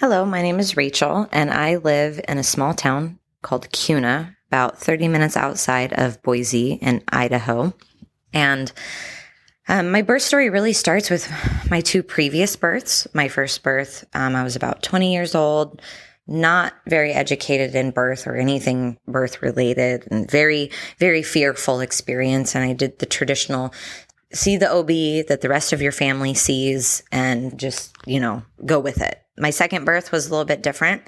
Hello, my name is Rachel, and I live in a small town called Kuna, about 30 minutes outside of Boise in Idaho. And um, my birth story really starts with my two previous births. My first birth, um, I was about 20 years old, not very educated in birth or anything birth related, and very, very fearful experience. And I did the traditional see the OB that the rest of your family sees and just, you know, go with it. My second birth was a little bit different.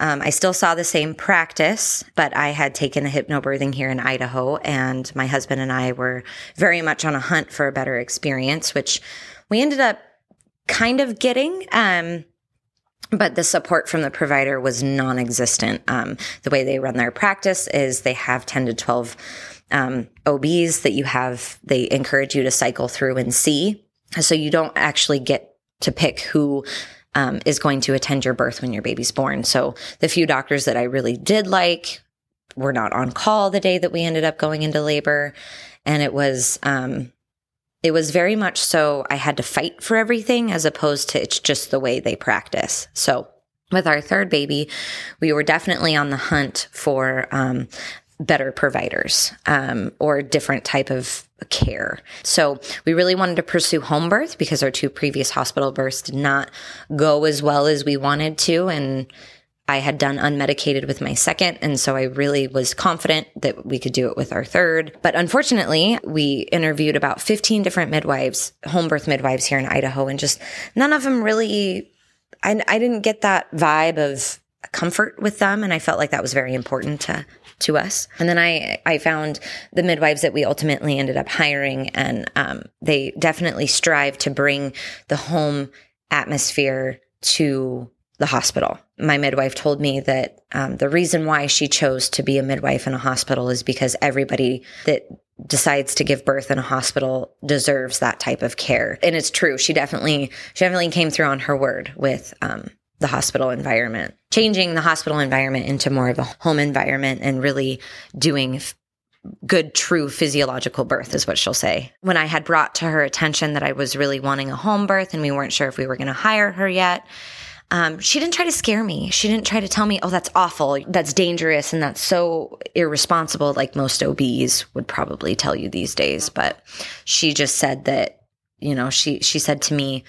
Um, I still saw the same practice, but I had taken a hypnobirthing here in Idaho, and my husband and I were very much on a hunt for a better experience, which we ended up kind of getting. Um, but the support from the provider was non existent. Um, the way they run their practice is they have 10 to 12 um, OBs that you have, they encourage you to cycle through and see. So you don't actually get to pick who um, is going to attend your birth when your baby's born. So the few doctors that I really did like were not on call the day that we ended up going into labor. And it was, um, it was very much so I had to fight for everything as opposed to it's just the way they practice. So with our third baby, we were definitely on the hunt for um, better providers um, or different type of care. So we really wanted to pursue home birth because our two previous hospital births did not go as well as we wanted to. And I had done unmedicated with my second. And so I really was confident that we could do it with our third. But unfortunately, we interviewed about 15 different midwives, home birth midwives here in Idaho, and just none of them really, I, I didn't get that vibe of comfort with them. And I felt like that was very important to to us. And then I, I found the midwives that we ultimately ended up hiring, and um, they definitely strive to bring the home atmosphere to the hospital. My midwife told me that um, the reason why she chose to be a midwife in a hospital is because everybody that decides to give birth in a hospital deserves that type of care. And it's true. She definitely, she definitely came through on her word with um, the hospital environment, changing the hospital environment into more of a home environment and really doing f- good, true physiological birth is what she'll say. When I had brought to her attention that I was really wanting a home birth and we weren't sure if we were going to hire her yet, um, she didn't try to scare me. She didn't try to tell me, oh, that's awful, that's dangerous, and that's so irresponsible, like most OBs would probably tell you these days. But she just said that, you know, she she said to me,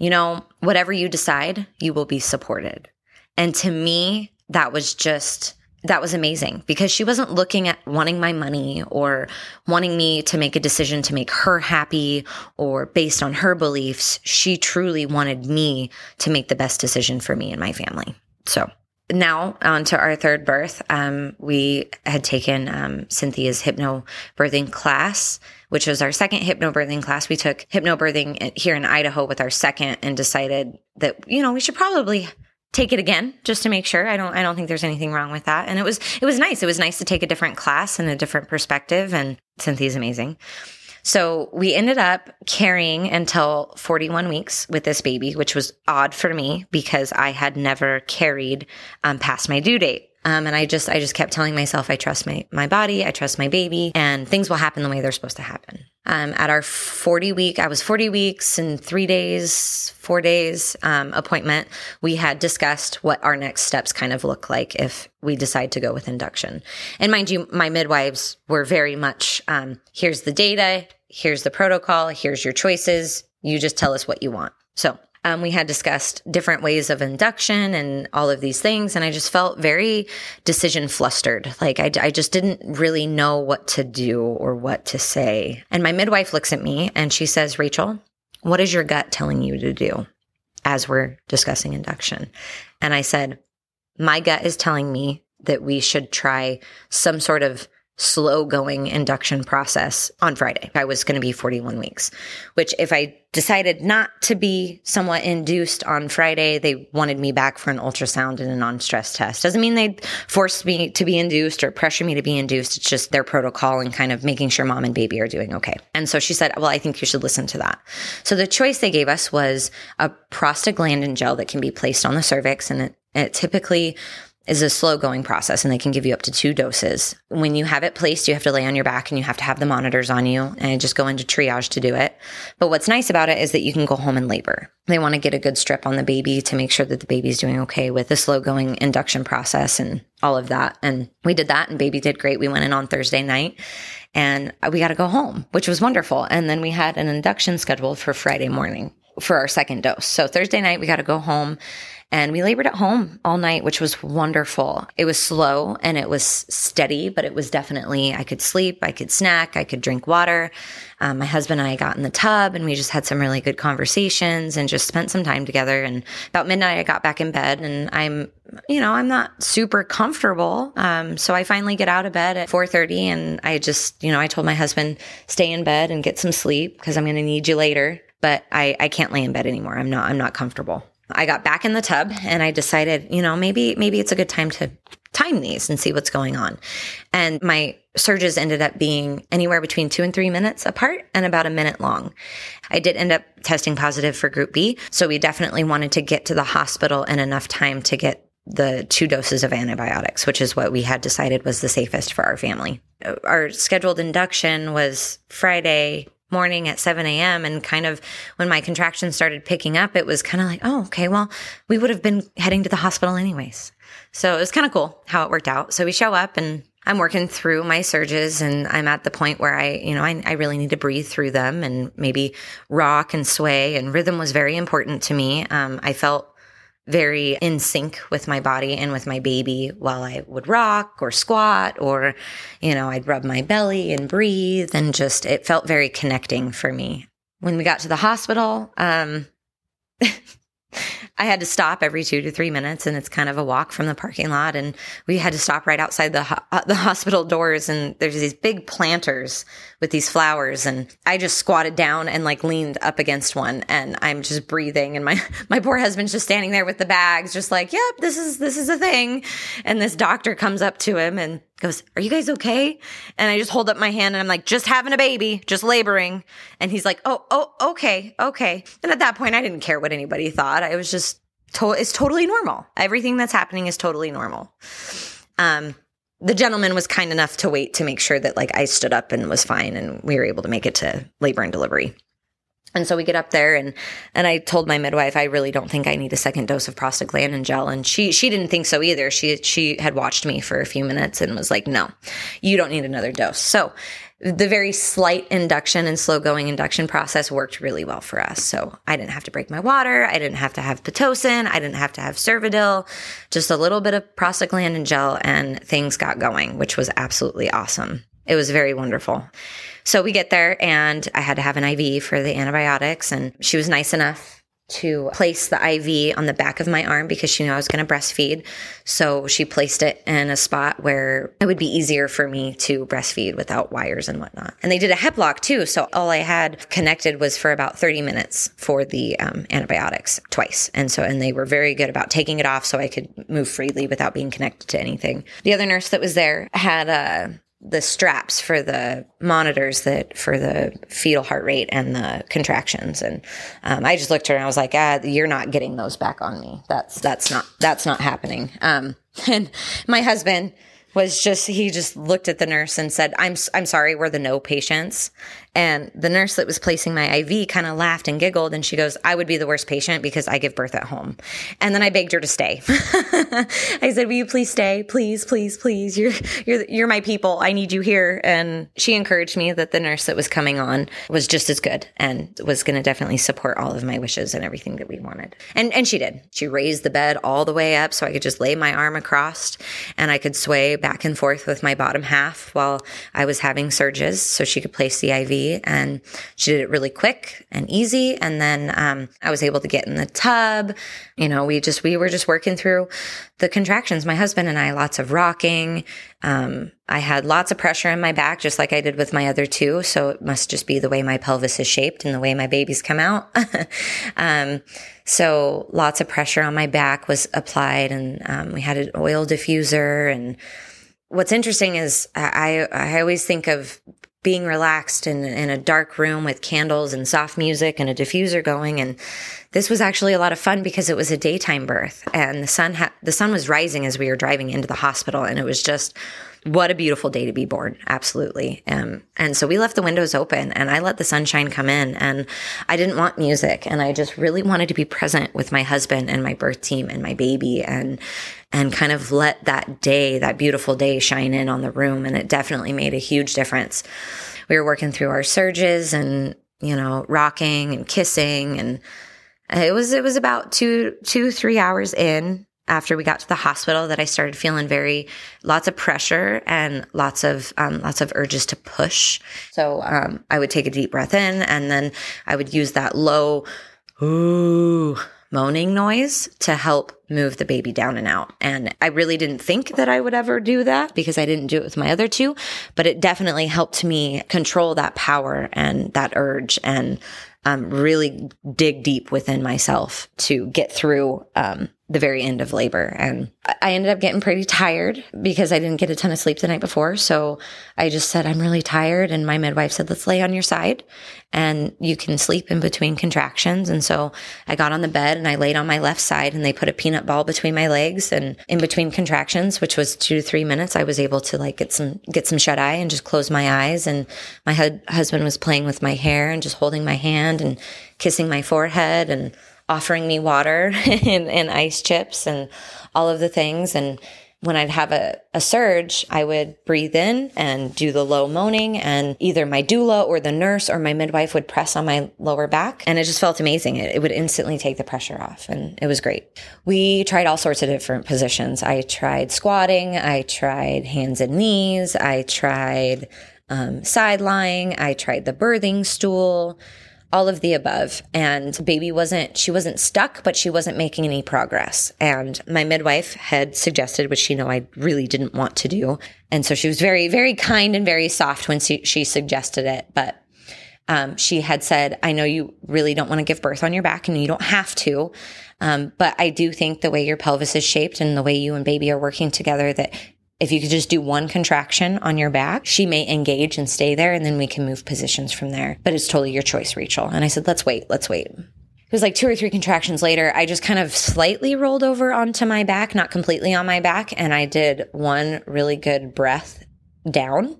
you know, whatever you decide, you will be supported. And to me, that was just, that was amazing because she wasn't looking at wanting my money or wanting me to make a decision to make her happy or based on her beliefs. She truly wanted me to make the best decision for me and my family. So now on to our third birth. Um, we had taken um, Cynthia's hypnobirthing class, which was our second hypnobirthing class. We took hypnobirthing here in Idaho with our second and decided that, you know, we should probably take it again just to make sure. I don't I don't think there's anything wrong with that. And it was it was nice. It was nice to take a different class and a different perspective and Cynthia's amazing. So we ended up carrying until 41 weeks with this baby, which was odd for me because I had never carried um, past my due date. Um, and I just, I just kept telling myself, I trust my, my body, I trust my baby, and things will happen the way they're supposed to happen. Um, at our 40 week, I was 40 weeks and three days, four days um, appointment. We had discussed what our next steps kind of look like if we decide to go with induction. And mind you, my midwives were very much, um, here's the data, here's the protocol, here's your choices. You just tell us what you want. So um, we had discussed different ways of induction and all of these things. And I just felt very decision flustered. Like I, I just didn't really know what to do or what to say. And my midwife looks at me and she says, Rachel, what is your gut telling you to do as we're discussing induction? And I said, my gut is telling me that we should try some sort of slow going induction process on Friday. I was going to be 41 weeks, which if I decided not to be somewhat induced on Friday, they wanted me back for an ultrasound and a non stress test. Doesn't mean they forced me to be induced or pressure me to be induced. It's just their protocol and kind of making sure mom and baby are doing okay. And so she said, well, I think you should listen to that. So the choice they gave us was a prostaglandin gel that can be placed on the cervix and it, it typically is a slow going process and they can give you up to two doses. When you have it placed, you have to lay on your back and you have to have the monitors on you and just go into triage to do it. But what's nice about it is that you can go home and labor. They want to get a good strip on the baby to make sure that the baby's doing okay with the slow going induction process and all of that. And we did that and baby did great. We went in on Thursday night and we got to go home, which was wonderful. And then we had an induction scheduled for Friday morning for our second dose. So Thursday night, we got to go home and we labored at home all night, which was wonderful. It was slow and it was steady, but it was definitely, I could sleep, I could snack, I could drink water. Um, my husband and I got in the tub and we just had some really good conversations and just spent some time together. And about midnight, I got back in bed and I'm, you know, I'm not super comfortable. Um, so I finally get out of bed at 4.30 and I just, you know, I told my husband, stay in bed and get some sleep because I'm going to need you later. But I, I can't lay in bed anymore. I'm not, I'm not comfortable. I got back in the tub and I decided, you know, maybe, maybe it's a good time to time these and see what's going on. And my surges ended up being anywhere between two and three minutes apart and about a minute long. I did end up testing positive for group B. So we definitely wanted to get to the hospital in enough time to get the two doses of antibiotics, which is what we had decided was the safest for our family. Our scheduled induction was Friday, morning at 7 a.m. And kind of when my contractions started picking up, it was kind of like, oh, okay, well, we would have been heading to the hospital anyways. So it was kind of cool how it worked out. So we show up and I'm working through my surges and I'm at the point where I, you know, I, I really need to breathe through them and maybe rock and sway. And rhythm was very important to me. Um, I felt very in sync with my body and with my baby while I would rock or squat or, you know, I'd rub my belly and breathe and just, it felt very connecting for me. When we got to the hospital, um, I had to stop every two to three minutes, and it's kind of a walk from the parking lot. And we had to stop right outside the ho- uh, the hospital doors. And there's these big planters with these flowers, and I just squatted down and like leaned up against one, and I'm just breathing, and my my poor husband's just standing there with the bags, just like, "Yep, this is this is a thing." And this doctor comes up to him and goes, Are you guys okay? And I just hold up my hand and I'm like, Just having a baby, just laboring. And he's like, Oh, oh, okay, okay. And at that point, I didn't care what anybody thought. I was just, to- it's totally normal. Everything that's happening is totally normal. Um, the gentleman was kind enough to wait to make sure that like I stood up and was fine and we were able to make it to labor and delivery. And so we get up there and and I told my midwife I really don't think I need a second dose of prostaglandin gel and she she didn't think so either. She she had watched me for a few minutes and was like, "No. You don't need another dose." So the very slight induction and slow going induction process worked really well for us. So I didn't have to break my water. I didn't have to have Pitocin. I didn't have to have Cervidil, just a little bit of prostaglandin gel and things got going, which was absolutely awesome. It was very wonderful. So we get there and I had to have an IV for the antibiotics and she was nice enough to place the IV on the back of my arm because she knew I was going to breastfeed. So she placed it in a spot where it would be easier for me to breastfeed without wires and whatnot. And they did a hep lock too. So all I had connected was for about 30 minutes for the um, antibiotics twice. And so, and they were very good about taking it off so I could move freely without being connected to anything. The other nurse that was there had a, the straps for the monitors that for the fetal heart rate and the contractions. And um, i just looked at her and i was like ah you're not getting those back on me. That's that's not that's not happening. Um, and my husband was just he just looked at the nurse and said i'm i'm sorry we're the no patients and the nurse that was placing my IV kind of laughed and giggled. And she goes, I would be the worst patient because I give birth at home. And then I begged her to stay. I said, Will you please stay? Please, please, please. You're, you're, you're my people. I need you here. And she encouraged me that the nurse that was coming on was just as good and was going to definitely support all of my wishes and everything that we wanted. And, and she did. She raised the bed all the way up so I could just lay my arm across and I could sway back and forth with my bottom half while I was having surges so she could place the IV and she did it really quick and easy. And then um, I was able to get in the tub. You know, we just, we were just working through the contractions, my husband and I, lots of rocking. Um, I had lots of pressure in my back, just like I did with my other two. So it must just be the way my pelvis is shaped and the way my babies come out. um, so lots of pressure on my back was applied and um, we had an oil diffuser and what's interesting is I, I always think of being relaxed in, in a dark room with candles and soft music and a diffuser going. And this was actually a lot of fun because it was a daytime birth and the sun ha- the sun was rising as we were driving into the hospital. And it was just, what a beautiful day to be born. Absolutely. Um, and so we left the windows open and I let the sunshine come in and I didn't want music and I just really wanted to be present with my husband and my birth team and my baby and, and kind of let that day, that beautiful day shine in on the room. And it definitely made a huge difference. We were working through our surges and, you know, rocking and kissing. And it was, it was about two, two, three hours in after we got to the hospital that I started feeling very lots of pressure and lots of um, lots of urges to push. So um, I would take a deep breath in, and then I would use that low ooh moaning noise to help move the baby down and out. And I really didn't think that I would ever do that because I didn't do it with my other two, but it definitely helped me control that power and that urge and um, really dig deep within myself to get through um, the very end of labor. And I ended up getting pretty tired because I didn't get a ton of sleep the night before. So I just said, I'm really tired. And my midwife said, let's lay on your side and you can sleep in between contractions. And so I got on the bed and I laid on my left side and they put a peanut ball between my legs and in between contractions, which was two to three minutes, I was able to like get some, get some shut eye and just close my eyes. And my husband was playing with my hair and just holding my hand and kissing my forehead and offering me water and, and, ice chips and all of the things. And when I'd have a, a surge, I would breathe in and do the low moaning and either my doula or the nurse or my midwife would press on my lower back. And it just felt amazing. It, it would instantly take the pressure off and it was great. We tried all sorts of different positions. I tried squatting. I tried hands and knees. I tried um, side lying. I tried the birthing stool all of the above. And baby wasn't, she wasn't stuck, but she wasn't making any progress. And my midwife had suggested, which she know I really didn't want to do. And so she was very, very kind and very soft when she, she suggested it. But um, she had said, I know you really don't want to give birth on your back and you don't have to. Um, but I do think the way your pelvis is shaped and the way you and baby are working together that if you could just do one contraction on your back, she may engage and stay there and then we can move positions from there. But it's totally your choice, Rachel. And I said, let's wait, let's wait. It was like two or three contractions later, I just kind of slightly rolled over onto my back, not completely on my back. And I did one really good breath down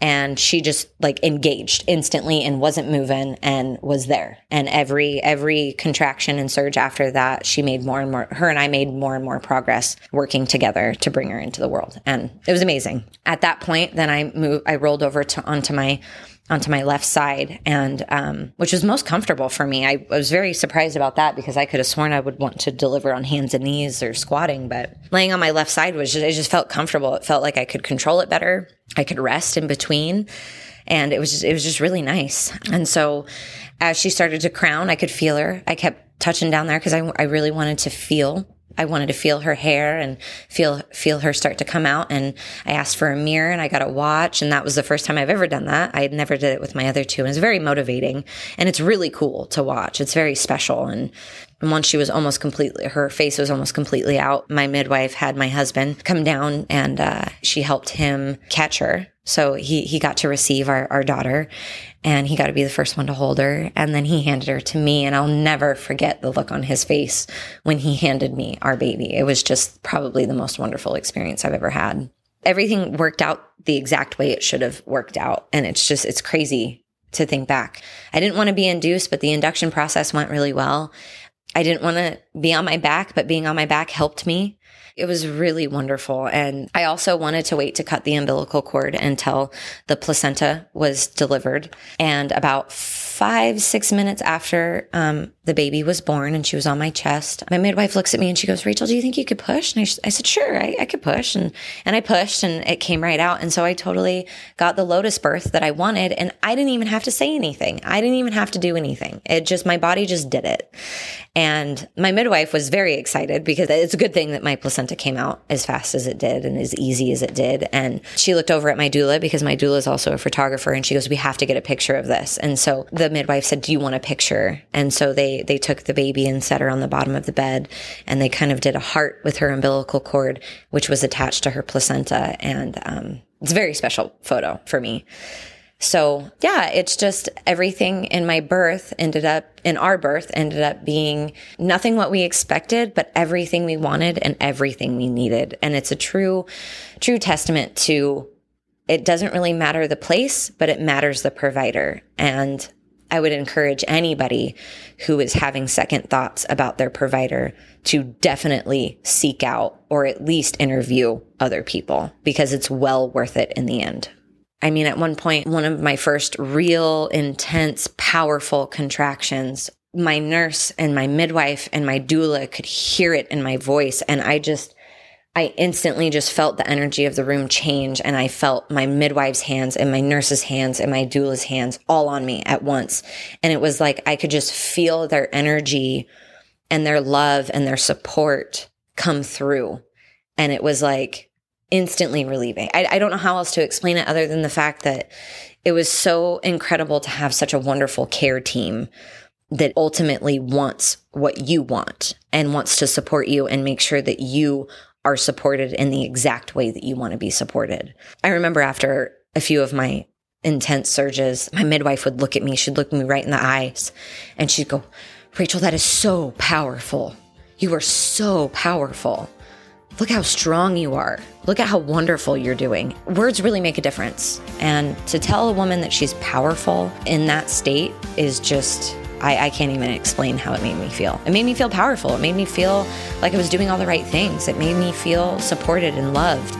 and she just like engaged instantly and wasn't moving and was there. And every every contraction and surge after that she made more and more her and I made more and more progress working together to bring her into the world. And it was amazing. At that point then I moved I rolled over to onto my onto my left side and um, which was most comfortable for me. I, I was very surprised about that because i could have sworn i would want to deliver on hands and knees or squatting but laying on my left side was just, it just felt comfortable. It felt like i could control it better i could rest in between. And it was just, it was just really nice. And so as she started to crown i could feel her. I kept touching down there because I, I really wanted to feel I wanted to feel her hair and feel feel her start to come out. And I asked for a mirror and I got a watch, and that was the first time I've ever done that. I had never did it with my other two, and it's very motivating and it's really cool to watch. It's very special. And, and once she was almost completely, her face was almost completely out. My midwife had my husband come down and uh, she helped him catch her so he, he got to receive our, our daughter and he got to be the first one to hold her. And then he handed her to me. And I'll never forget the look on his face when he handed me our baby. It was just probably the most wonderful experience I've ever had. Everything worked out the exact way it should have worked out. And it's just, it's crazy to think back. I didn't want to be induced, but the induction process went really well. I didn't want to be on my back, but being on my back helped me. It was really wonderful. And I also wanted to wait to cut the umbilical cord until the placenta was delivered. And about five, six minutes after um, the baby was born and she was on my chest, my midwife looks at me and she goes, Rachel, do you think you could push? And I, I said, sure, I, I, could push. And, and I pushed and it came right out. And so I totally got the lotus birth that I wanted. And I didn't even have to say anything. I didn't even have to do anything. It just, my body just did it. And my midwife was very excited because it's a good thing that my placenta came out as fast as it did and as easy as it did. And she looked over at my doula because my doula is also a photographer and she goes, we have to get a picture of this. And so the midwife said, "Do you want a picture?" And so they took the baby and set her on the bottom of the bed, and they kind of did a heart with her umbilical cord, which was attached to her placenta, and um, it's a very special photo for me. So, yeah, it's just everything in my birth ended up, in our birth, ended up being nothing what we expected, but everything we wanted and everything we needed. And it's a true, true testament to it doesn't really matter the place, but it matters the provider. And I would encourage anybody who is having second thoughts about their provider to definitely seek out or at least interview other people because it's well worth it in the end. I mean, at one point, one of my first real intense, powerful contractions, my nurse and my midwife and my doula could hear it in my voice. And I just, I instantly just felt the energy of the room change. And I felt my midwife's hands and my nurse's hands and my doula's hands all on me at once. And it was like I could just feel their energy and their love and their support come through. And it was like, instantly relieving. I, I don't know how else to explain it other than the fact that it was so incredible to have such a wonderful care team that ultimately wants what you want and wants to support you and make sure that you are supported in the exact way that you want to be supported. I remember after a few of my intense surges, my midwife would look at me, she'd look me right in the eyes, and she'd go, Rachel, that is so powerful. You are so powerful. Look how strong you are. Look at how wonderful you're doing. Words really make a difference. And to tell a woman that she's powerful in that state is just, I, I, can't even explain how it made me feel. It made me feel powerful. It made me feel like I was doing all the right things. It made me feel supported and loved.